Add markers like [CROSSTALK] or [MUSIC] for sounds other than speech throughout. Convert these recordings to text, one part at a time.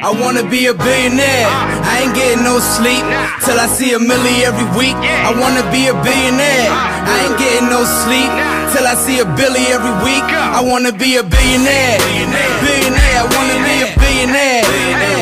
I wanna be a billionaire. I ain't getting no sleep till I see a milli every week. I wanna be a billionaire. I ain't getting no sleep till I see a billy every week. I wanna be a billionaire. Billionaire. I wanna be a billionaire.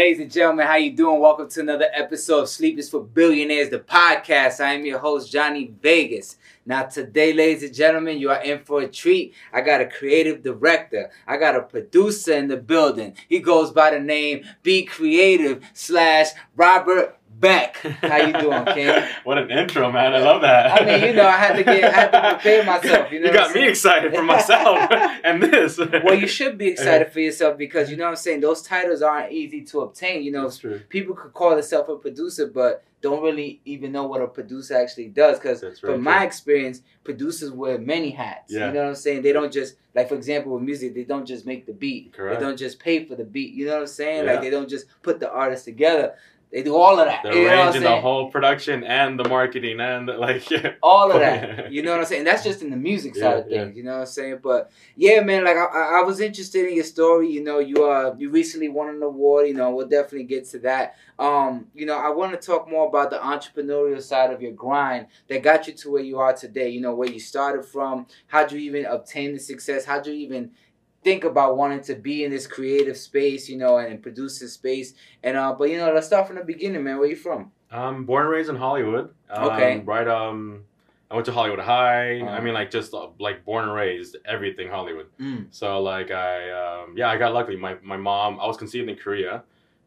Ladies and gentlemen, how you doing? Welcome to another episode of Sleep is for Billionaires, the podcast. I am your host, Johnny Vegas. Now, today, ladies and gentlemen, you are in for a treat. I got a creative director. I got a producer in the building. He goes by the name Be Creative slash Robert Beck. How you doing, [LAUGHS] King? what an intro, man! I love that. I mean, you know, I had to get, I had to [LAUGHS] prepare myself. You, know you got me excited for myself [LAUGHS] and this. Well, you should be excited for yourself because you know what I'm saying. Those titles aren't easy to obtain. You know, true. people could call themselves a producer, but don't really even know what a producer actually does. Because from my experience, producers wear many hats. Yeah. You know what I'm saying? They don't just like, for example, with music, they don't just make the beat. Correct. They don't just pay for the beat. You know what I'm saying? Yeah. Like they don't just put the artist together. They do all of that. They're you know arranging the whole production and the marketing and the, like yeah. [LAUGHS] all of that. [LAUGHS] You know what I'm saying? That's just in the music side Yeah, of yeah. things. You know what I'm saying? But yeah, man, like I, I I was interested in your story. You know, you uh you recently won an award. You know, we'll definitely get to that. Um, you know, I want to talk more about the entrepreneurial side of your grind that got you to where you are today. You know, where you started from. How'd you even obtain the success? How'd you even think about wanting to be in this creative space? You know, and produce this space. And uh, but you know, let's start from the beginning, man. Where you from? I'm born and raised in Hollywood. Um, Okay. Right. Um, I went to Hollywood High. Uh-huh. I mean, like just uh, like born and raised, everything Hollywood. Mm. So like I um, yeah, I got lucky. My my mom. I was conceived in Korea.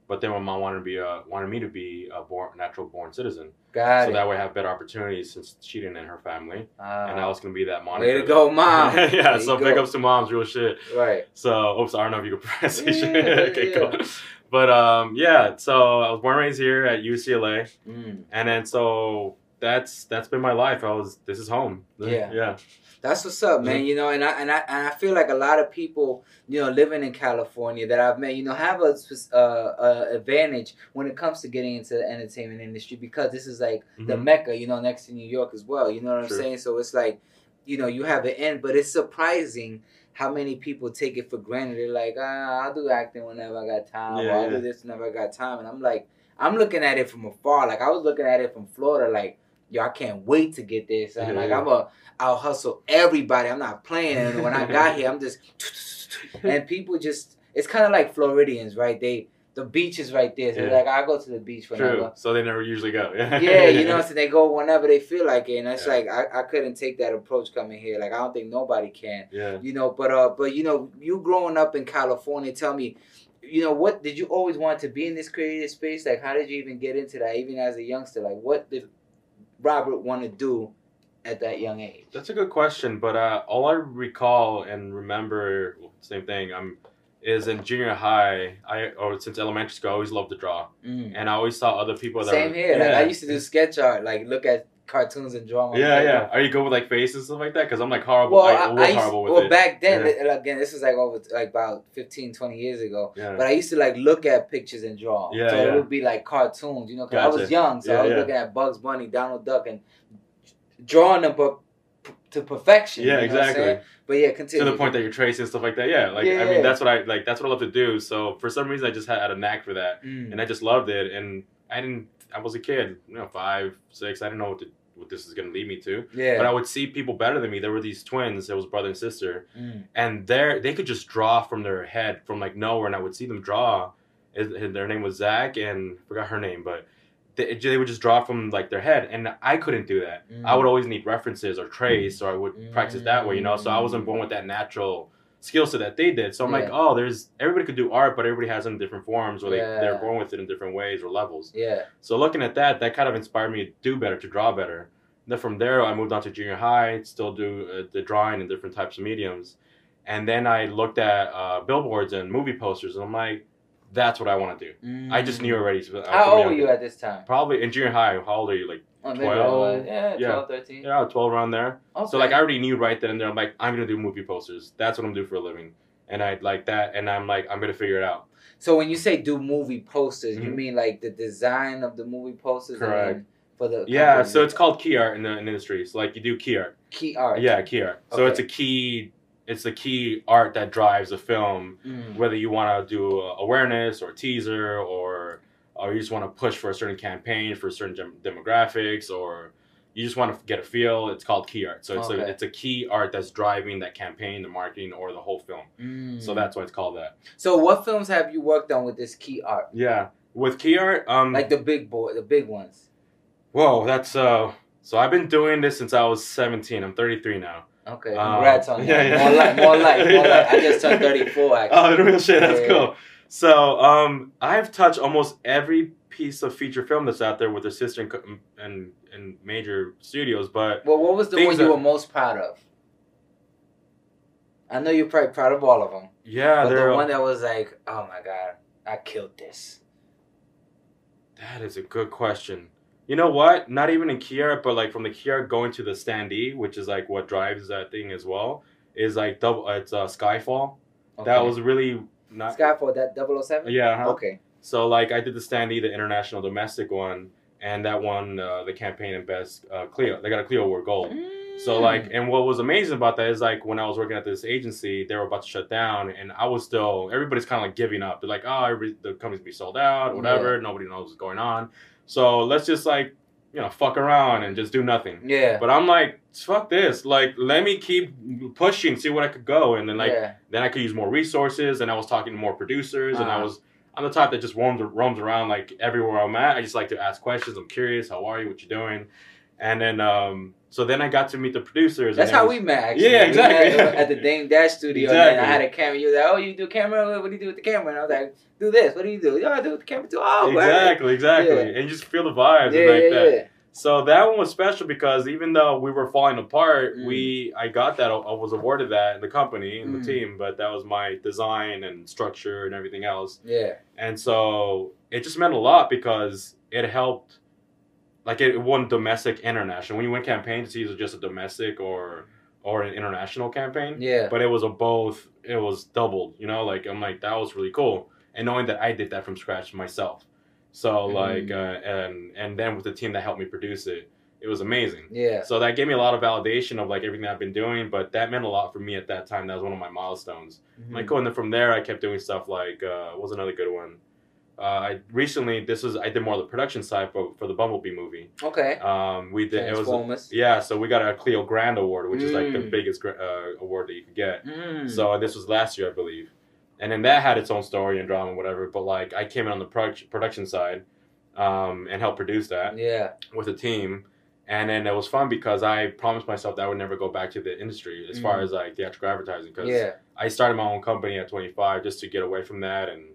But then my mom wanted to be a, wanted me to be a born, natural born citizen, Got so it. that way I have better opportunities since she didn't in her family, and I Uh, was gonna be that monitor. way to go, mom. [LAUGHS] yeah, There so big ups to moms, real shit. right. So, oops, I don't know if you could [LAUGHS] it. Yeah, okay, yeah. cool. But um, yeah. So I was born and raised here at UCLA, Mm. and then so that's that's been my life. I was this is home. Yeah. yeah, That's what's up, man. You know, and I and I and I feel like a lot of people, you know, living in California that I've met, you know, have a uh, uh, advantage when it comes to getting into the entertainment industry because this is like the Mhm. mecca, you know, next to New York as well. You know what I'm saying? So it's like, you know, you have an end, but it's surprising how many people take it for granted. They're like, ah, I'll do acting whenever I got time, or I'll yeah. do this whenever I got time, and I'm like, I'm looking at it from afar. Like I was looking at it from Florida, like. Yo, I can't wait to get there, son. Yeah, like. I'm a, I'll hustle everybody. I'm not playing. And when I got [LAUGHS] here, I'm just, and people just, it's kind of like Floridians, right? They, the beach is right there. So Yeah. like, I go to the beach whenever. true. So they never usually go. [LAUGHS] Yeah, you know, so they go whenever they feel like it, and it's Yeah. like I, I couldn't take that approach coming here. Like I don't think nobody can, Yeah. you know. But uh, but you know, you growing up in California, tell me, you know, what did you always want to be in this creative space? Like, how did you even get into that, even as a youngster? Like, what did Robert want to do at that young age? That's a good question, but uh, all I recall and remember, same thing. I'm is in junior high. I or since elementary school, I always loved to draw, Mm. and I always saw other people that Same were, here. Like I used to do sketch art, like look at cartoons and draw. Yeah, yeah. Are you good with like faces and stuff like that? Because I'm like horrible. Well, I, I, I was I used, horrible with well it. Well, back then, Yeah. again, this was like over like about 15, 20 years ago. yeah. But I used to like look at pictures and draw. Yeah, so it would be like cartoons, you know, because I was young, so Yeah, I was yeah. looking at Bugs Bunny, Donald Duck, and drawing them but to perfection. yeah, you know exactly. But yeah, continue. to the point that you're tracing stuff like that. Yeah, like I Yeah. mean, that's what I like. That's what I love to do. So for some reason, I just had a knack for that, Mm. and I just loved it. And I didn't. I was a kid, you know, five, six. I didn't know what to, what this is going to lead me to. yeah. But I would see people better than me. There were these twins. It was brother and sister, Mm. and they they could just draw from their head from like nowhere, and I would see them draw. It- Their name was Zach, and I forgot her name, but they, they would just draw from like their head, and I couldn't do that. Mm. I would always need references or trace, or I would practice that way, you know. So I wasn't born with that natural skill set that they did. So I'm like, oh, there's everybody could do art, but everybody has in different forms, or they Yeah. they're born with it in different ways or levels. Yeah. So looking at that, that kind of inspired me to do better, to draw better. Then from there, I moved on to junior high, still do uh, the drawing in different types of mediums, and then I looked at uh, billboards and movie posters, and I'm like, that's what I want to do. I just knew already. uh, How old were you at this time? Probably in junior high. How old are you? Like Oh, 12? I was- yeah, Yeah. 12, 13. yeah, twelve around there. Okay. So like I already knew right then and there. I'm like, I'm gonna do movie posters. That's what I'm doing for a living. And I like that, and I'm like, I'm gonna figure it out. So when you say do movie posters, you Mhm. mean like the design of the movie posters? Correct. for the Yeah, so it's called key art in the in the industry. So like you do key art. key art. Yeah, key art. So it's a key it's the key art that drives a film. Mm. Whether you want to do awareness or teaser or or you just want to push for a certain campaign for certain dem- demographics or you just want to get a feel. It's called key art. So it's Okay. a it's a key art that's driving that campaign, the marketing, or the whole film. Mm. So that's why it's called that. So what films have you worked on with this key art? Yeah, with key art, um, Like the big boy, the big ones. whoa, that's uh. So I've been doing this since I was 17. I'm 33 now. Okay, Um, congrats on that. [LAUGHS] yeah, yeah. More like, more like, more like. I Yeah. just turned [LAUGHS] 34 actually. Oh, the real shit. That's Yeah. cool. So, um, I've touched almost every piece of feature film that's out there with assistant co- and and major studios, but Well, what was the one you that- were most proud of? I know you're probably proud of all of them, yeah, but the one that was like, oh my god, I killed this. That is a good question. You know what? Not even in Kia, but like from the Kia going to the standee, which is like what drives that thing as well, is like double. It's uh, Skyfall. That was really not. Skyfall. That 007? Yeah. uh-huh. Okay. So like I did the standee, the international domestic one, and that won uh, the campaign and best uh, Clio. They got a Clio Award Gold. So like, and what was amazing about that is like when I was working at this agency, they were about to shut down, and I was still. Everybody's kind of like giving up. They're like, oh, every, the company's be sold out, whatever. Nobody knows what's going on. So let's just like, you know, fuck around and just do nothing. yeah. But I'm like, fuck this. Like, let me keep pushing, see what I could go, and then like, yeah. then I could use more resources. And I was talking to more producers, and I Uh-huh. was. I'm the type that just roams roams around like everywhere I'm at. I just like to ask questions. I'm curious. How are you? What you doing? And then, um, so then I got to meet the producers. That's and how was- we met. Actually. Yeah, exactly. met at the Dame Dash studio, and then I had a camera. You was like, "Oh, you do camera? What do you do with the camera?" And I was like, "Do this. What do you do?" "Oh, I do with the camera too." Oh, word." Exactly, exactly. Yeah. And you just feel the vibes Yeah, and like yeah, that. yeah. So that one was special because even though we were falling apart, Mm. we I got that I was awarded that in the company and Mm. the team, but that was my design and structure and everything else. Yeah. And so it just meant a lot because it helped like it won domestic international. When you win campaigns, it's either just a domestic or or an international campaign. Yeah. But it was a both it was doubled, you know, like I'm like that was really cool. And knowing that I did that from scratch myself. So Mm. like uh, and and then with the team that helped me produce it, it was amazing. Yeah. So that gave me a lot of validation of like everything I've been doing, but that meant a lot for me at that time. That was one of my milestones. Mhm. Like going from there, I kept doing stuff like uh, what was another good one. Uh, I recently this was I did more of the production side for for the Bumblebee movie. Okay. Um, we did it was yeah, so we got a Clio Grand Award, which is like the Mm. biggest uh, award that you could get. Mm. So this was last year, I believe, and then that had its own story and drama, and whatever. But like I came in on the product- production side, um, and helped produce that yeah. with a team. And then it was fun because I promised myself that I would never go back to the industry as far Mm. as like theatrical advertising. Because Yeah. I started my own company at 25 just to get away from that and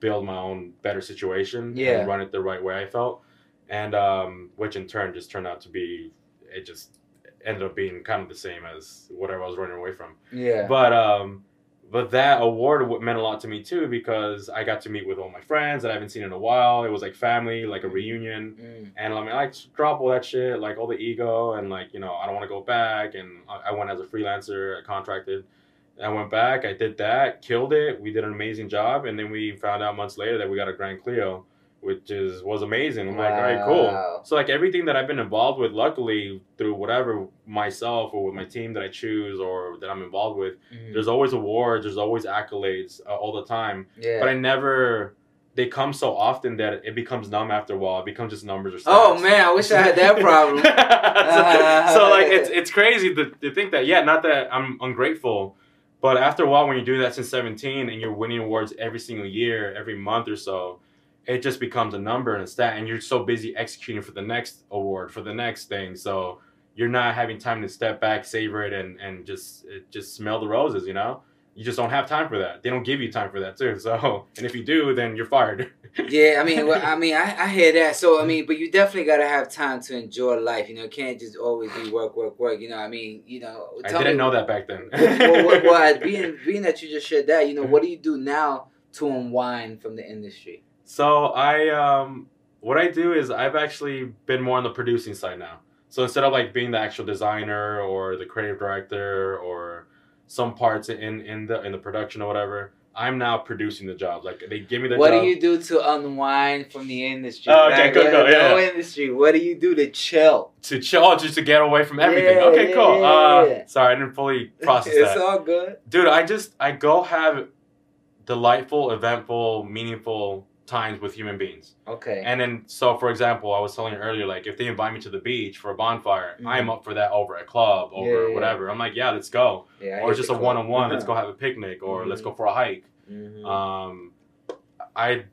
build my own better situation Yeah. and run it the right way I felt. And um, which in turn just turned out to be, it just ended up being kind of the same as whatever I was running away from. Yeah. But um, but that award meant a lot to me too because I got to meet with all my friends that I haven't seen in a while. It was like family, like a reunion. Mm. And I mean, I drop all that shit, like all the ego, and like you know, I don't want to go back. And I, I went as a freelancer, I contracted. And I went back, I did that, killed it. We did an amazing job, and then we found out months later that we got a Grand Clio, which is was amazing. I'm like, all right, cool. So like everything that I've been involved with, luckily through whatever myself or with my team that I choose or that I'm involved with, Mm. there's always awards, there's always accolades uh, all the time yeah. but I never. They come so often that it becomes numb after a while. It becomes just numbers or stats. oh man, I wish I had that problem. [LAUGHS] so, so, like [LAUGHS] it's it's crazy to, to think that yeah, not that I'm ungrateful, but after a while when you do that since 17 and you're winning awards every single year, every month or so, it just becomes a number and a stat, and you're so busy executing for the next award, for the next thing. So you're not having time to step back, savor it, and and just just smell the roses. You know, you just don't have time for that. They don't give you time for that too. [LAUGHS] So, and if you do, then you're fired. [LAUGHS] yeah, I mean, well, I [LAUGHS] mean, I, I hear that. So, I mean, but you definitely got to have time to enjoy life. You know, it can't just always be work, work, work. You know, I mean, you know, I didn't me- know that back then. well, well, well, [LAUGHS] being being that you just shared that, you know, what do you do now to unwind from the industry? So I um what I do is I've actually been more on the producing side now. So instead of like being the actual designer or the creative director or some parts in in the in the production or whatever, I'm now producing the jobs. Like they give me the What job. do you do to unwind from the industry? Oh, okay, go, go, no yeah. industry. What do you do to chill? to chill, oh, just to get away from everything. Yeah, okay, cool. yeah, uh, sorry, I didn't fully [LAUGHS] process it's that. It's all good. Dude, I just I go have delightful, eventful, meaningful times with human beings. Okay. And then, so for example, I was telling you earlier, like if they invite me to the beach for a bonfire, Mhm. I'm up for that over a club, over Yeah, yeah, whatever. I'm like, yeah, let's go. yeah, or just a one on one, let's go have a picnic, or let's Mhm. go for a hike. Mhm. Um, I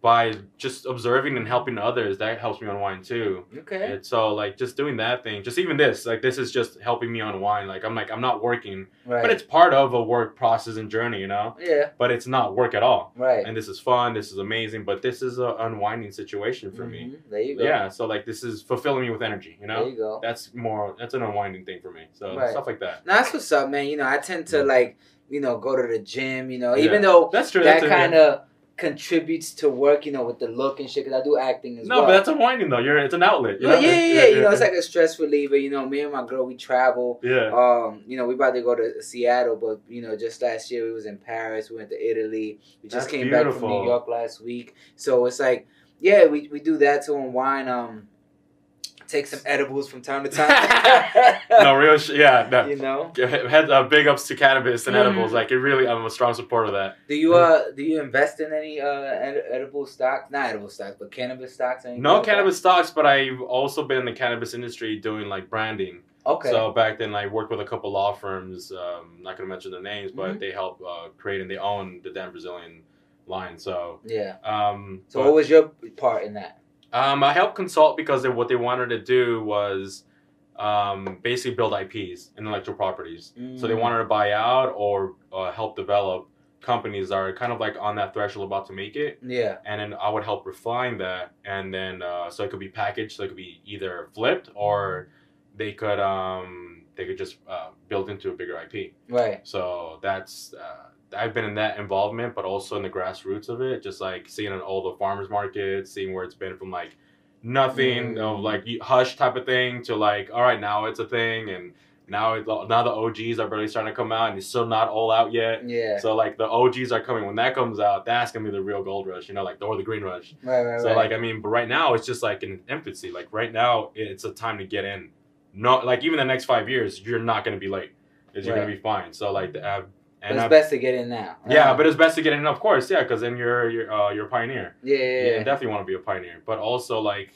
by just observing and helping others, that helps me unwind too. okay. And so like just doing that thing, just even this, like this is just helping me unwind. Like I'm like I'm not working, Right. but it's part of a work process and journey, you know. yeah. But it's not work at all. Right. And this is fun. This is amazing. But this is an unwinding situation for me. Mhm. There you go. Yeah. So like this is fulfilling me with energy. You know. There you go. That's more. That's an unwinding thing for me. So Right. stuff like that. That's what's up, man. You know, I tend to like, you know, go to the gym. You know, Yeah. even though That's true. that kind of contributes to work. You know, with the look and shit. Cause I do acting as No, well. No, but that's unwinding though. You're it's an outlet. You yeah, know? yeah, yeah, yeah. You know, it's like a stress reliever. You know, me and my girl, we travel. yeah. Um, you know, we about to go to Seattle, but you know, just last year we was in Paris. We went to Italy. We just That's came back from. New York last week. So it's like, yeah, we, we do that to unwind. Um, take some edibles from time to time. [LAUGHS] no, real. Sh- yeah. No. you know. Head, uh, big ups to cannabis and Mhm. edibles. Like it really, I'm a strong supporter of that. Do you uh do you invest in any uh ed- edible stocks? Not edible stocks, but cannabis stocks. No like that? cannabis stocks, but I've also been in the cannabis industry doing like branding. Okay. So back then, I worked with a couple law firms. Um, not gonna mention their names, but Mhm. they help uh, create and they own the Dan Brazilian line. So, yeah. um, So but, what was your part in that? Um, I helped consult because they, what they wanted to do was um, basically build IPs, intellectual properties. So they Mm. wanted to buy out or uh, help develop companies that are kind of like on that threshold about to make it. Yeah. and then I would help refine that, and then uh, so it could be packaged, so it could be either flipped or they could um, they could just uh, build into a bigger IP. Right. So that's uh, I've been in that involvement, but also in the grassroots of it, just like seeing in all the farmers markets, seeing where it's been from like nothing Mm. of like hush type of thing to like all right now it's a thing and. Now, it, now the OGs are barely starting to come out, and it's still not all out yet. Yeah. So like the OGs are coming. When that comes out, that's gonna be the real gold rush, you know, like or the green rush. right. Right. So right. like I mean, but right now it's just like in infancy. Like right now, it's a time to get in. No, like even the next five years, you're not gonna be late. 'cause You're gonna be fine. So like, the, uh, and it's I've- best to get in now. yeah, but it's best to get in, of course, yeah, because then you're you're uh, you're a pioneer. yeah, yeah, Yeah, you definitely want to be a pioneer, but also like.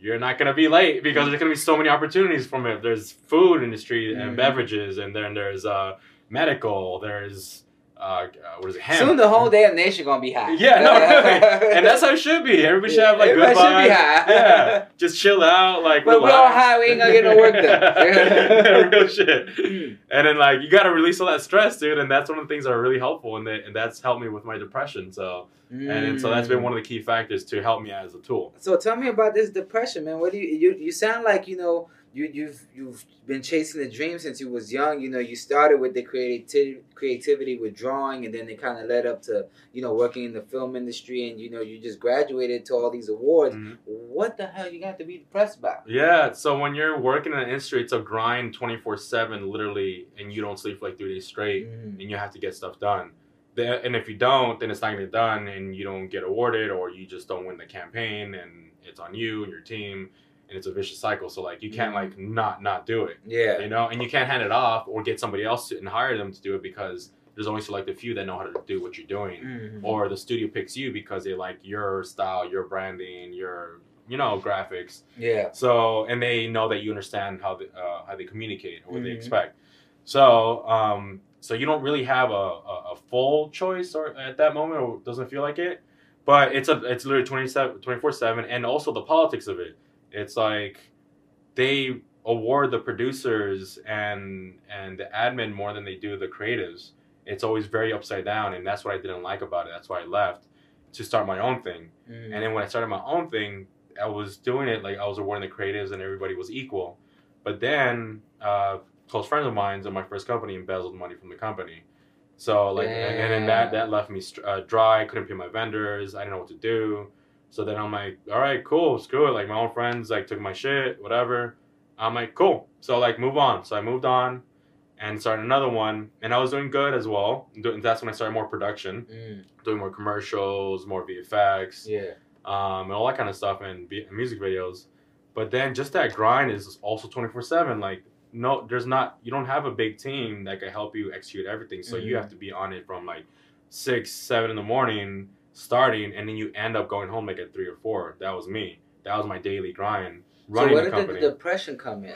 You're not gonna be late because there's gonna be so many opportunities from it. There's food industry and Mhm. beverages, and then there's uh medical. There's uh, what is it? Hemp. Soon the whole damn nation gonna be high. Yeah, no, really. [LAUGHS] [LAUGHS] and that's how it should be. Everybody should have like Everybody good should be vibes. Yeah, [LAUGHS] just chill out, like. But we all high, we ain't gonna get no work done. Real shit. Mm. And then like you gotta release all that stress, dude, and that's one of the things that are really helpful, and that and that's helped me with my depression. So and, and so that's been one of the key factors to help me as a tool. So tell me about this depression, man. What do you you, you sound like you know you you've you've been chasing the dream since you was young. You know, you started with the creativity creativity with drawing, and then it kind of led up to you know working in the film industry, and you know you just graduated to all these awards. Mhm. What the hell you got to be depressed about? Yeah, so when you're working in an industry, it's a grind twenty four seven, literally, and you don't sleep like three days straight. Mhm. and you have to get stuff done. The- And if you don't, then it's not gonna get done, and you don't get awarded, or you just don't win the campaign, and it's on you and your team, and it's a vicious cycle. So like you can't Mhm. like not not do it, Yeah. you know, and you can't hand it off or get somebody else to, and hire them to do it because there's only select a few that know how to do what you're doing, Mhm. or the studio picks you because they like your style, your branding, your you know graphics. yeah. So and they know that you understand how they, uh, how they communicate or what they Mhm. expect. So um, so you don't really have a, a, a full choice or at that moment, or doesn't feel like it. But it's a it's literally 27, 24 seven, and also the politics of it. It's like they award the producers and and the admin more than they do the creatives. It's always very upside down, and that's what I didn't like about it. That's why I left to start my own thing. Mhm. And then when I started my own thing, I was doing it like I was awarding the creatives and everybody was equal. But then uh, close friends of mine in my first company embezzled money from the company. So like, and, and then that that left me uh, dry. I couldn't pay my vendors. I didn't know what to do. So then I'm like, all right, cool, screw it. Like my old friends like took my shit, whatever. I'm like, cool. So like, move on. So I moved on, and started another one, and I was doing good as well. That's when I started more production, Mm, doing more commercials, more VFX, yeah. um, and all that kind of stuff, and vi- music videos. But then just that grind is also twenty four seven. Like no, there's not. You don't have a big team that can help you execute everything. So you Mhm. have to be on it from like six, seven in the morning, starting, and then you end up going home like at three or four. That was me. That was my daily grind. Running so where the did company the depression come in?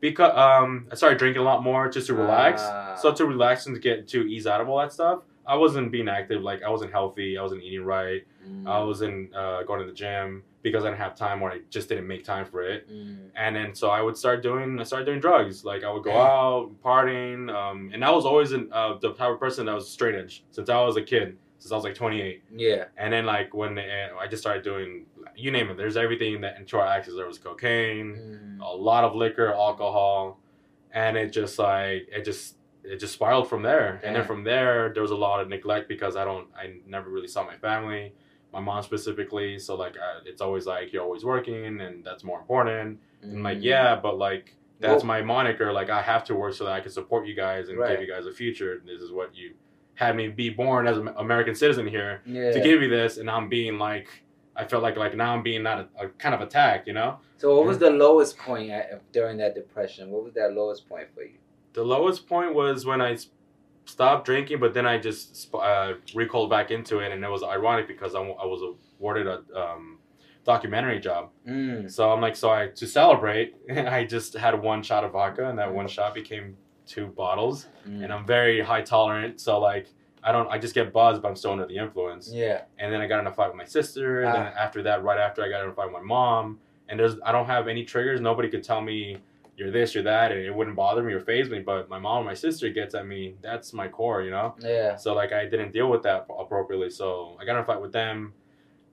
because um I started drinking a lot more just to relax. Ah. So to relax and to get to ease out of all that stuff, I wasn't being active. Like I wasn't healthy. I wasn't eating right. Mm, I wasn't uh, going to the gym because I didn't have time, or I just didn't make time for it. mm, And then so I would start doing I started doing drugs. Like I would go out partying, um, and I was always in, uh, the type of person that was straight edge since I was a kid. Since I was like 28, yeah. and then like when uh, I just started doing, you name it. There's everything that into our access. There was cocaine Mm, a lot of liquor, alcohol, and it just like it just it just spiraled from there. And then from there, there was a lot of neglect because I don't I never really saw my family, my mom specifically. So like I, it's always like you're always working, and that's more important. And like mm. yeah, but like that's my moniker. Like I have to work so that I can support you guys and Right. give you guys a future. This is what you had me be born as an American citizen here Yeah. to give you this, and I'm being like. I felt like like now I'm being not a, a kind of attacked, you know. So what was the lowest point at, during that depression? What was that lowest point for you? The lowest point was when I stopped drinking, but then I just uh, recalled back into it, and it was ironic because I was awarded a um, documentary job. Mm. So I'm like, so I to celebrate, [LAUGHS] I just had one shot of vodka, and that one shot became two bottles, Mm. and I'm very high tolerant, so like. I don't. I just get buzzed, but I'm still under the influence. Yeah. And then I got in a fight with my sister. And then Ah. after that, right after I got in a fight with my mom. And there's, I don't have any triggers. Nobody could tell me you're this, you're that, and it wouldn't bother me or phase me. But my mom and my sister gets at me. That's my core, you know. Yeah. So like I didn't deal with that appropriately. So I got in a fight with them.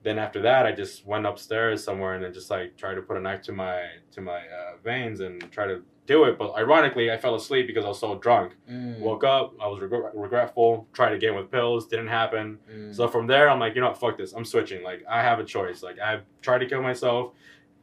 Then after that, I just went upstairs somewhere and then just like tried to put a knife to my to my uh, veins and try to do it. But ironically, I fell asleep because I was so drunk. Mm. Woke up, I was regret- regretful. Tried again with pills, didn't happen. Mm. So from there, I'm like, you know what, fuck this. I'm switching. Like, I have a choice. Like, I tried to kill myself,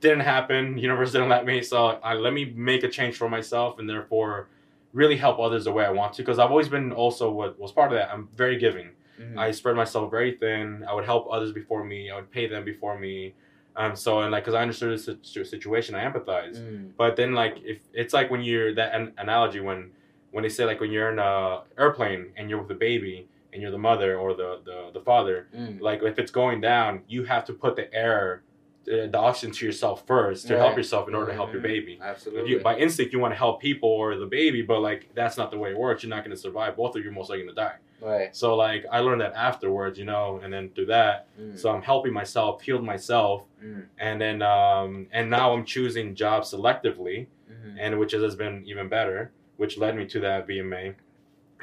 didn't happen. [LAUGHS] Universe didn't let me. So I let me make a change for myself, and therefore, really help others the way I want to. Because I've always been also what was part of that. I'm very giving. Mm. I spread myself very thin. I would help others before me. I would pay them before me. Um. So and like, because I understood the situ- situation, I empathize. Mm. But then like if it's like when you're that an- analogy when when they say like when you're in a airplane and you're with a baby and you're the mother or the the, the father Mm. like if it's going down you have to put the air the oxygen to yourself first to help yourself in order to help your Mhm. baby Absolutely. you, by instinct you want to help people or the baby but like that's not the way it works you're not going to survive both of you are most likely going to die right. so like i learned that afterwards you know and then through that Mm. so i'm helping myself healed myself Mm. and then um and now i'm choosing jobs selectively Mhm. and which has been even better, which led me to that VMA,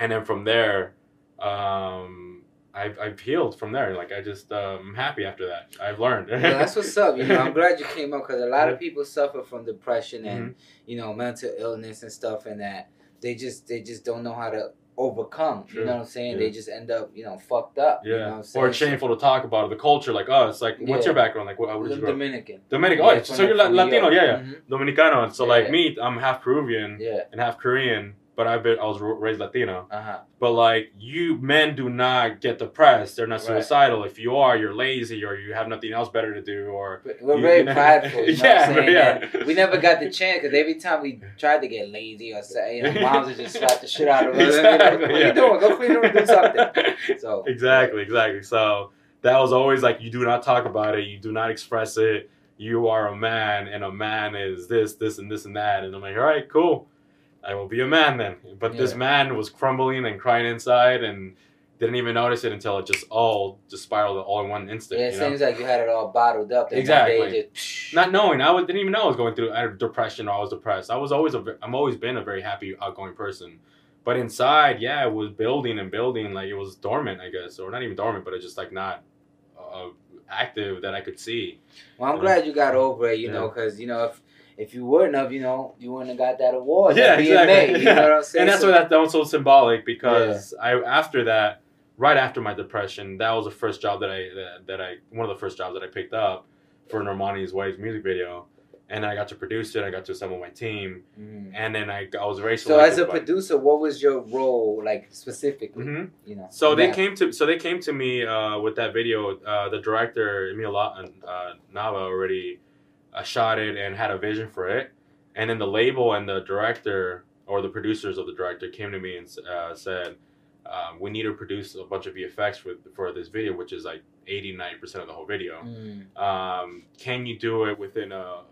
and then from there, um, I've I've healed from there. Like I just um, I'm happy after that. I've learned. Well, that's what's up. You know, I'm [LAUGHS] glad you came up because a lot of people suffer from depression and Mm-hmm. you know mental illness and stuff, and that they just they just don't know how to overcome. True. You know what I'm saying? Yeah. They just end up you know fucked up. yeah, You know what I'm saying? or it's shameful to talk about it. The culture, like oh, it's like what's Yeah. your background? Like what, what did you grow? Dominican. Dominican. Yeah, oh, so you're La- from New Latino, yeah, yeah, Mhm. Dominicano. And so like me, I'm half Peruvian Yeah. and half Korean, but I've been I was raised Latino. Uh huh. But like you men do not get depressed. They're not Right. suicidal. If you are, you're lazy or you have nothing else better to do or We're You- very you [LAUGHS] know- prideful. You know Yeah, what yeah. And we never got the chance because every time we tried to get lazy or say, you know, [LAUGHS] moms would just slap the shit out of us. Exactly, what are yeah. you doing? Go clean the room, do [LAUGHS] something. So exactly, exactly. So that was always like you do not talk about it, you do not express it. You are a man, and a man is this, this, and this, and that. And I'm like, all right, cool. I will be a man then. But this man was crumbling and crying inside, and didn't even notice it until it just all just spiraled all in one instant. Yeah, it you know? seems like you had it all bottled up. and Exactly. just- Not knowing, I was, didn't even know I was going through uh, depression or I was depressed. I was always a, I'm always been a very happy, outgoing person. But inside, yeah, it was building and building. Like it was dormant, I guess, or not even dormant, but it's just like not uh, active that I could see. Well, I'm Yeah. glad you got over it, you know, because you know if if you wouldn't have, you know, you wouldn't have got that award. Yeah, that VMA, exactly. You know what I'm saying? [LAUGHS] and that's So- why that, that was so symbolic because I after that, right after my depression, that was the first job that I that, that I one of the first jobs that I picked up for Normani's Waves music video, and I got to produce it. I got to assemble my team, Mhm. and then I, I was very So as a producer, what was your role like specifically? Mhm. You know. So they Yeah. came to so they came to me uh, with that video. Uh, the director Emil uh, Nava already uh, shot it and had a vision for it, and then the label and the director or the producers of the director came to me and uh, said, um, "We need to produce a bunch of VFX for for this video, which is like 80 90 percent of the whole video. Mm. Um, can you do it within a,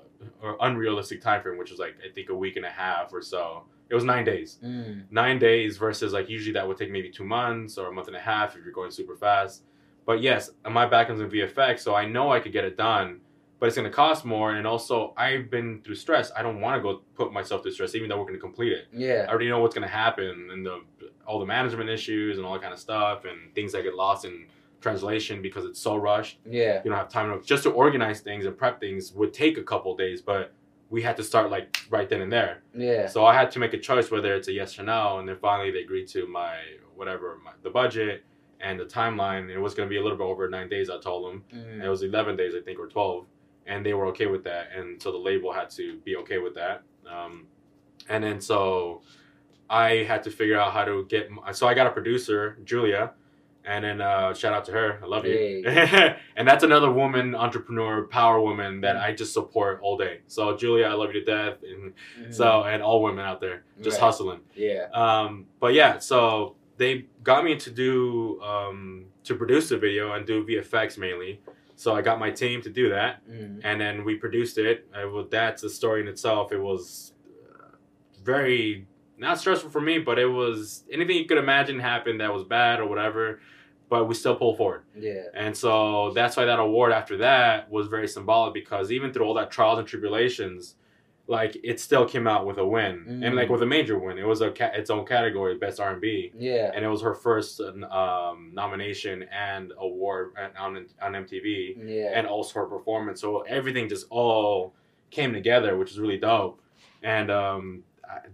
a unrealistic time frame, which was like I think a week and a half or so? It was nine days." Mm. nine days versus like usually that would take maybe two months or a month and a half if you're going super fast. But yes, my background's in VFX, so I know I could get it done, but it's gonna cost more. And also, I've been through stress. I don't want to go put myself through stress, even though we're gonna complete it. Yeah. I already know what's gonna happen and the all the management issues and all that kind of stuff and things that get lost in translation because it's so rushed. Yeah. You don't have time to just to organize things and prep things would take a couple days, but we had to start like right then and there. Yeah. So I had to make a choice whether it's a yes or no, and then finally they agreed to my whatever my, the budget and the timeline. It was going to be a little bit over nine days. I told them Mm. it was eleven days, I think, or twelve, and they were okay with that. And so the label had to be okay with that. Um, and then so I had to figure out how to get. My, so I got a producer, Julia. And then uh, shout out to her. I love you. [LAUGHS] and that's another woman entrepreneur, power woman that I just support all day. So Julia, I love you to death. And Mhm. so, and all women out there just Right. hustling. yeah. Um, but yeah, so they got me to do um, to produce the video and do VFX mainly. So I got my team to do that, Mm. and then we produced it. Uh, well, that's a story in itself. It was uh, very not stressful for me, but it was anything you could imagine happened that was bad or whatever. But we still pulled forward. Yeah. And so that's why that award after that was very symbolic because even through all that trials and tribulations, like it still came out with a win and Mm. like with a major win. It was a ca- its own category, best R and B, Yeah. and it was her first um, nomination and award on on MTV, Yeah. and also her performance. So everything just all came together, which is really dope. And um,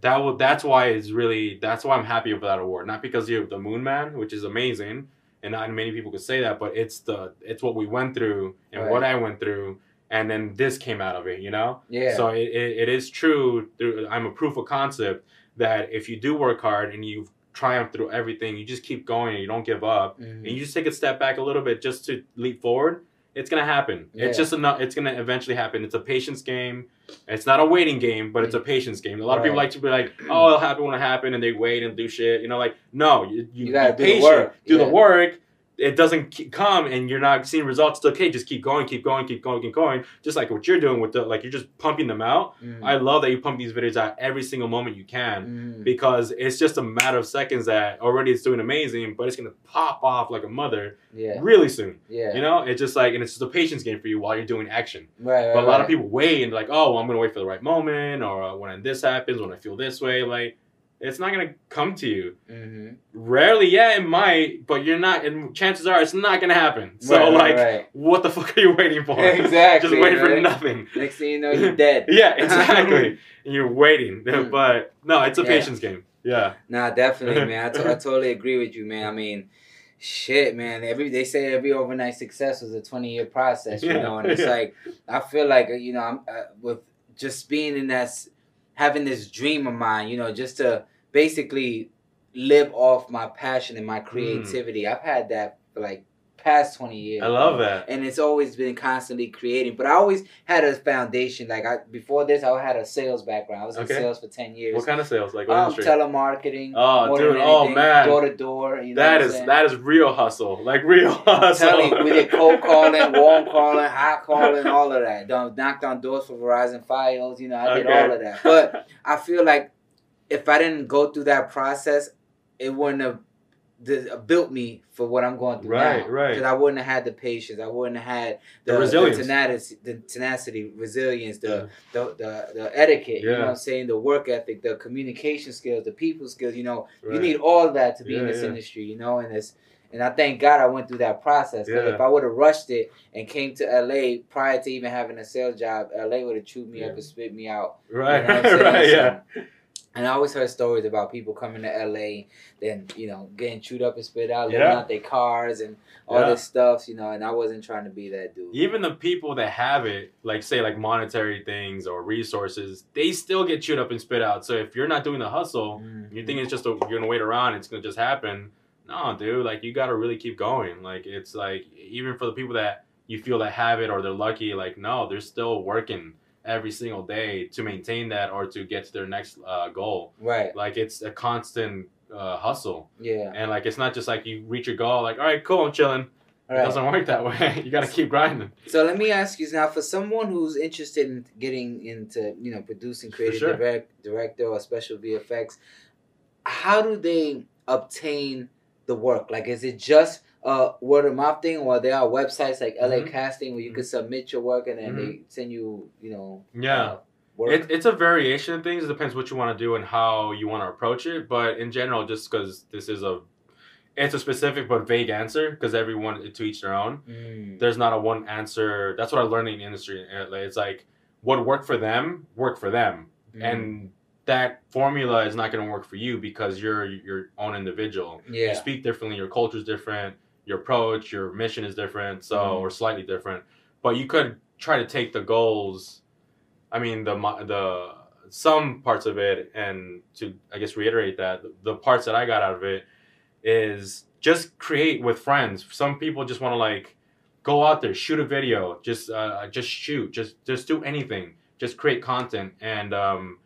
that will that's why it's really that's why I'm happy with that award. Not because you have the Moon Man, which is amazing, and not many people could say that, but it's the it's what we went through and what I went through, and then this came out of it, you know. yeah. So it, it, it is true. Through, I'm a proof of concept that if you do work hard and you triumph through everything, you just keep going and you don't give up, Mhm. and you just take a step back a little bit just to leap forward. It's gonna happen. It's Yeah. just enough. It's gonna eventually happen. It's a patience game. It's not a waiting game, but it's a patience game. A lot of people like to be like, "Oh, it'll happen when it happen," and they wait and do shit. You know, like no, you, you, You gotta do the patient, work. do the work. It doesn't come, and you're not seeing results. It's okay. Just keep going, keep going, keep going, keep going. Just like what you're doing with the like, you're just pumping them out. Mhm. I love that you pump these videos out every single moment you can Mhm. because it's just a matter of seconds that already it's doing amazing, but it's gonna pop off like a mother Yeah. really soon. Yeah. You know, it's just like, and it's just a patience game for you while you're doing action. Right. right But a lot right. of people wait and like, oh, well, I'm gonna wait for the right moment, or uh, when this happens, when I feel this way, like. It's not gonna come to you. Mm-hmm. Rarely, yeah, it might, but you're not. And chances are, it's not gonna happen. So, Right, like, right. what the fuck are you waiting for? [LAUGHS] Exactly, Just waiting for nothing. Next thing you know, you're dead. [LAUGHS] Yeah, exactly. [LAUGHS] and you're waiting, Mm. but no, it's a Yeah. patience game. Yeah. Nah, definitely, man. I, to- I totally agree with you, man. I mean, shit, man. Every they say every overnight success was a twenty year process, you Yeah, know, and it's yeah. like I feel like you know I'm uh, with just being in that, having this dream of mine, you know, just to basically live off my passion and my creativity. I've had that for like past twenty years. Mm. I love that. and it's always been constantly creating. But I always had a foundation. Like I before this, I had a sales background. I was in sales for ten years. What kind of sales? Like what Um, industry? telemarketing. Oh, dude. Oh, man. Door to door. You know that is that is real hustle. Like real [LAUGHS] hustle. you, we did cold calling, [LAUGHS] warm calling, hot calling, all of that. Done knocked on doors for Verizon FiOS. You know, I did Okay. all of that. But I feel like if I didn't go through that process, it wouldn't have uh, built me for what I'm going through Right, now. right. Because I wouldn't have had the patience. I wouldn't have had the, The resilience. the tenacity, the tenacity, resilience, the, Yeah. the, the the etiquette. You know what I'm saying? The work ethic, the communication skills, the people skills. You know, you need all that to be in this yeah. industry. You know, and it's and I thank God I went through that process. 'cause Yeah. if I would have rushed it and came to LA prior to even having a sales job, LA would have chewed me Yeah. up and spit me out. Right, You know right, [LAUGHS] So, yeah. And I always heard stories about people coming to LA, then you know getting chewed up and spit out, living Yeah. out their cars and all Yeah. this stuff, you know. And I wasn't trying to be that dude. Even the people that have it, like say like monetary things or resources, they still get chewed up and spit out. So if you're not doing the hustle, Mhm. you think it's just a, you're gonna wait around, it's gonna just happen. No, dude, like you gotta really keep going. Like it's like even for the people that you feel that have it or they're lucky, like no, they're still working every single day to maintain that or to get to their next uh, goal. right? Like it's a constant uh, hustle, Yeah. and like it's not just like you reach your goal, like all right, cool, I'm chilling. It Right. doesn't work that [LAUGHS] way. you gotta keep grinding. So let me ask you now, for someone who's interested in getting into, you know, producing, creative sure. direct, director or special VFX, how do they obtain the work? Like, is it just a word of mouth thing, or there are websites like LA Mhm. Casting where you can submit your work and then they send you, you know, Yeah. uh? It, it's a variation of things. It depends what you want to do and how you want to approach it. But in general, just because this is a, it's a specific but vague answer because everyone to each their own. Mm. There's not a one answer. That's what I learned in the industry. Uh, It's like what worked for them worked for them, Mm. and that formula is not going to work for you because you're your own individual. yeah, You speak differently. Your culture is different. Your approach, your mission is different. So Mhm. or slightly different. But you could try to take the goals. I mean the the some parts of it, and to I guess reiterate that the parts that I got out of it is just create with friends. Some people just want to like go out there, shoot a video, just uh, just shoot, just just do anything, just create content and um,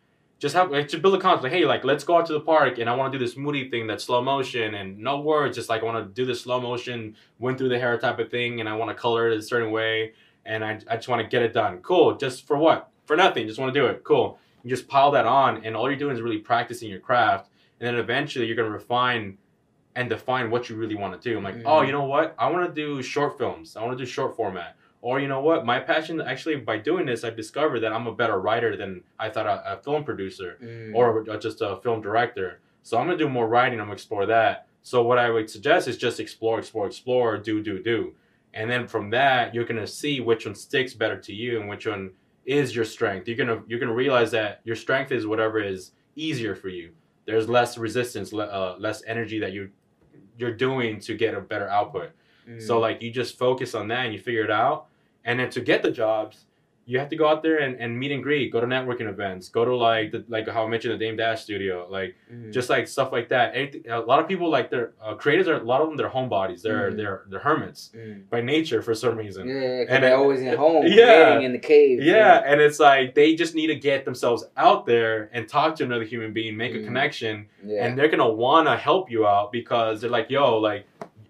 just have like, to build a content. Like, hey, like let's go out to the park and I want to do this moody thing that's slow motion and no words, just like I want to do this slow motion, went through the hair type of thing, and I want to color it a certain way, and I I just want to get it done. Cool, just for what? For nothing. Just want to do it. Cool. You just pile that on, and all you're doing is really practicing your craft, and then eventually you're gonna refine and define what you really want to do. I'm like, Mhm. oh, you know what? I want to do short films. I want to do short format. Or you know what? My passion actually by doing this, I've discovered that I'm a better writer than I thought a, a film producer Mm. or just a film director. So I'm gonna do more writing. I'm gonna explore that. So what I would suggest is just explore, explore, explore, do, do, do, and then from that you're gonna see which one sticks better to you and which one is your strength. You're gonna you're gonna realize that your strength is whatever is easier for you. There's less resistance, le- uh, less energy that you you're doing to get a better output. Mm. So like you just focus on that and you figure it out. And then to get the jobs, you have to go out there and, and meet and greet, go to networking events, go to like the, like how I mentioned the Dame Dash studio, like Mm. just like stuff like that. Anything, a lot of people like their uh, creators are a lot of them they're homebodies. They're Mhm. they're they're hermits Mm. by nature for some reason. Yeah, And they're always at home, Yeah. in the cave. Yeah, and it's like they just need to get themselves out there and talk to another human being, make a Mhm. connection, yeah. and they're gonna wanna help you out because they're like, yo, like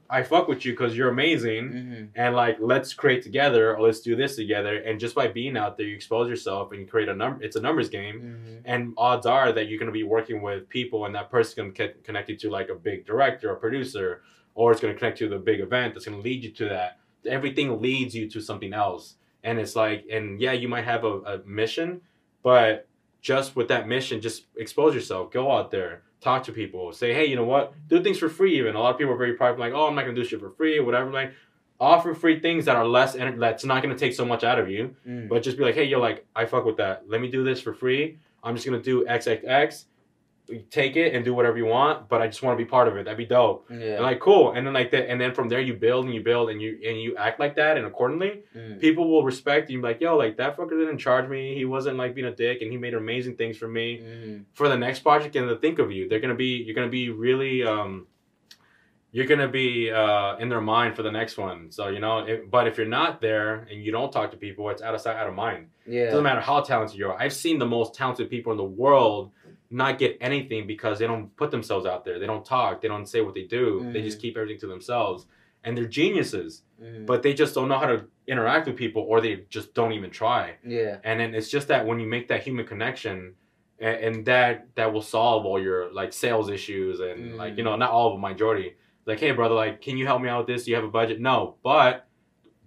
I fuck with you because you're amazing Mhm. and like let's create together or let's do this together. And just by being out there you expose yourself and you create a number it's a numbers game. Mhm. and odds are that you're going to be working with people and that person's going to get connected to like a big director or producer or it's going to connect you to the big event that's going to lead you to that. Everything leads you to something else. And it's like and yeah you might have a, a mission but just with that mission just expose yourself. Go out there talk to people say hey you know what do things for free even a lot of people are very private like oh i'm not to do shit for free whatever like offer free things that are less ener- that's not to take so much out of you Mm. but just be like, hey, yo, like I fuck with that. Let me do this for free. I'm just gonna do XXX. Take it and do whatever you want, but I just want to be part of it. That'd be dope. yeah. And like cool. And then like that, and then from there you build and you build and you and you act like that and accordingly, Mm. people will respect you. Like yo, like that fucker didn't charge me. He wasn't like being a dick, and he made amazing things for me Mhm. for the next project. And to think of you, they're gonna be you're gonna be really um. You're gonna be uh, in their mind for the next one, so you know. It, but if you're not there and you don't talk to people, it's out of sight, out of mind. Yeah, It doesn't matter how talented you are. I've seen the most talented people in the world not get anything because they don't put themselves out there. They don't talk. They don't say what they do. They just keep everything to themselves. And they're geniuses, Mhm. but they just don't know how to interact with people or they just don't even try. yeah. And then it's just that when you make that human connection, and, and that that will solve all your like sales issues and like you know not all of them majority. Like hey brother, like can you help me out with this? Do you have a budget? No, but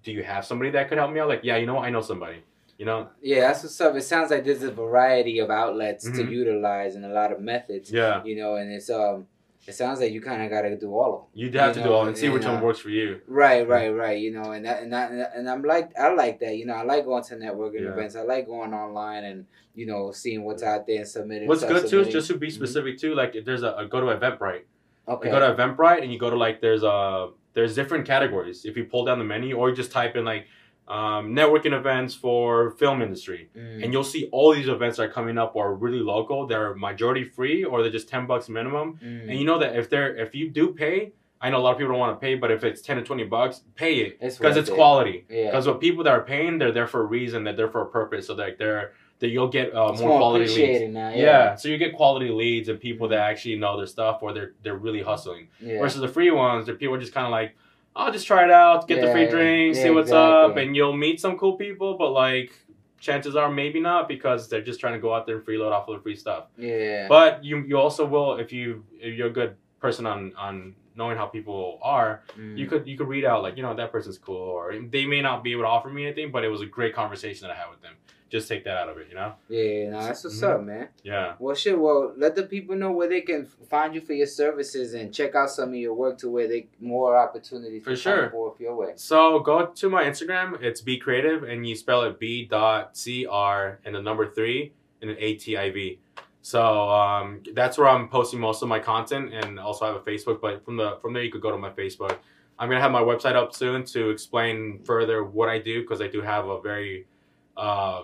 do you have somebody that could help me out? Like yeah, you know what? I know somebody. You know Yeah, that's what's up. It sounds like there's a variety of outlets to Mhm. utilize and a lot of methods. yeah. You know, and it's um it sounds like you kind of got to do all of them. You have to You do all and see which and, one uh, works for you. Right, right, right. You know, and that, and that, and I'm like, I like that. You know, I like going to networking Yeah. events. I like going online and you know seeing what's out there and submitting. What's good too is just to be Mhm. specific too. Like if there's a, a go to Eventbrite. okay. You go to Eventbrite and you go to like there's a there's different categories. If you pull down the menu or you just type in like um, networking events for film industry, Mm. and you'll see all these events that are coming up are really local. They're majority free or they're just ten bucks minimum. Mm. And you know that if they're if you do pay, I know a lot of people don't want to pay, but if it's ten to twenty bucks, pay it because it's it. quality. yeah. Because what people that are paying, they're there for a reason. That they're there for a purpose. So like they're that you'll get uh, It's more, quality leads. now. Yeah. Yeah. so you get quality leads and people that actually know their stuff or they're they're really hustling. yeah. Versus the free ones, the people are just kind of like, I'll just try it out, get the free yeah, drink, yeah, see what's up, and you'll meet some cool people. But like, chances are maybe not because they're just trying to go out there and freeload off of the free stuff. Yeah. But you you also will if you if you're a good person on on knowing how people are, Mm. you could you could read out like you know that person's cool or they may not be able to offer me anything, but it was a great conversation that I had with them. Just take that out of it, you know? Yeah, no, that's what's Mhm. up, man. Yeah. Well, shit. Well, let the people know where they can find you for your services and check out some of your work to where they more opportunities For to sure. forth your way. So go to my Instagram. It's be creative, and you spell it B dot C R and the number three and an A T I V. So um, that's where I'm posting most of my content, and also I have a Facebook. But from the from there, you could go to my Facebook. I'm gonna have my website up soon to explain further what I do because I do have a very uh,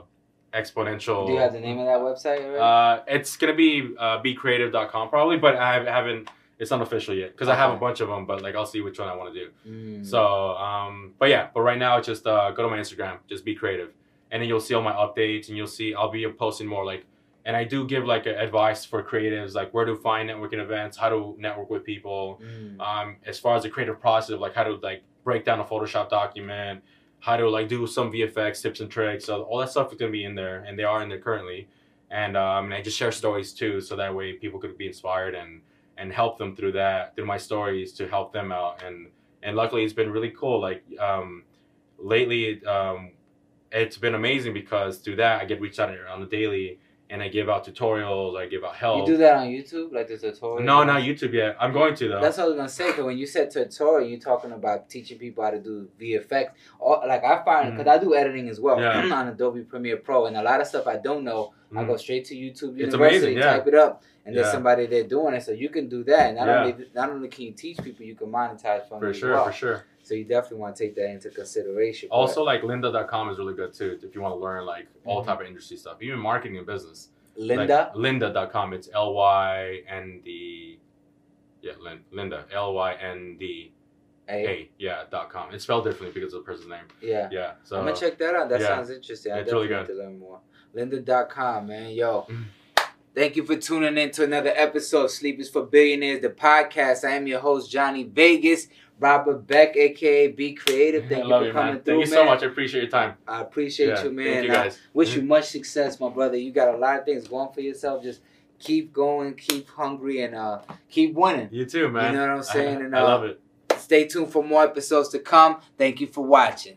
exponential. Do you have the name of that website already? Uh, it's gonna be uh, becreative.com probably, but I haven't. It's unofficial yet because I have a bunch of them. But like, I'll see which one I want to do. Mm. So, um, but yeah, but right now it's just uh, go to my Instagram, just be creative, and then you'll see all my updates, and you'll see I'll be posting more like, and I do give like advice for creatives, like where to find networking events, how to network with people, Mm. um, as far as the creative process of like how to like break down a Photoshop document, how to like do some VFX tips and tricks. So all that stuff is gonna be in there, and they are in there currently. And um, and I just share stories too, so that way people could be inspired and and help them through that through my stories to help them out. And and luckily it's been really cool. Like um, lately, um, it's been amazing because through that I get reached out on the daily, and I give out tutorials, I give out help. You do that on YouTube, like the tutorial? No, not YouTube yet. I'm going to though. That's what I was gonna say. Cause when you said tutorial, you're talking about teaching people how to do VFX. Or like I find, Mm. because I do editing as well Yeah. on Adobe Premiere Pro, and a lot of stuff I don't know, I Mm. go straight to YouTube It's amazing, yeah. type it up, and there's somebody there doing it. So you can do that. And not Yeah. only not only can you teach people, you can monetize from it for sure, well. for sure. So you definitely want to take that into consideration. Also, like lynda.com is really good too if you want to learn like all Mhm. type of industry stuff, even marketing and business. Linda. Like, lynda.com. It's L Y N D. Yeah, Lin- Linda. L Y N D Hey, A. Yeah, dot com. It's spelled differently because of the person's name. yeah. Yeah. So I'm gonna check that out. That yeah. sounds interesting. I It's definitely really need to learn more. lynda.com, man. Yo. Mm. Thank you for tuning in to another episode of Sleep is for Billionaires, the podcast. I am your host, Johnny Vegas, Robert Beck, aka Be Creative. [LAUGHS] Thank I you for you, coming man. through, Thank you man. so much. I appreciate your time. I appreciate Yeah, you, man. Thank you I guys. wish you much success, my brother. You got a lot of things going for yourself. Just keep going, keep hungry, and uh, keep winning. You too, man. You know what I'm [LAUGHS] saying? I, And, I uh, love it. Stay tuned for more episodes to come. Thank you for watching.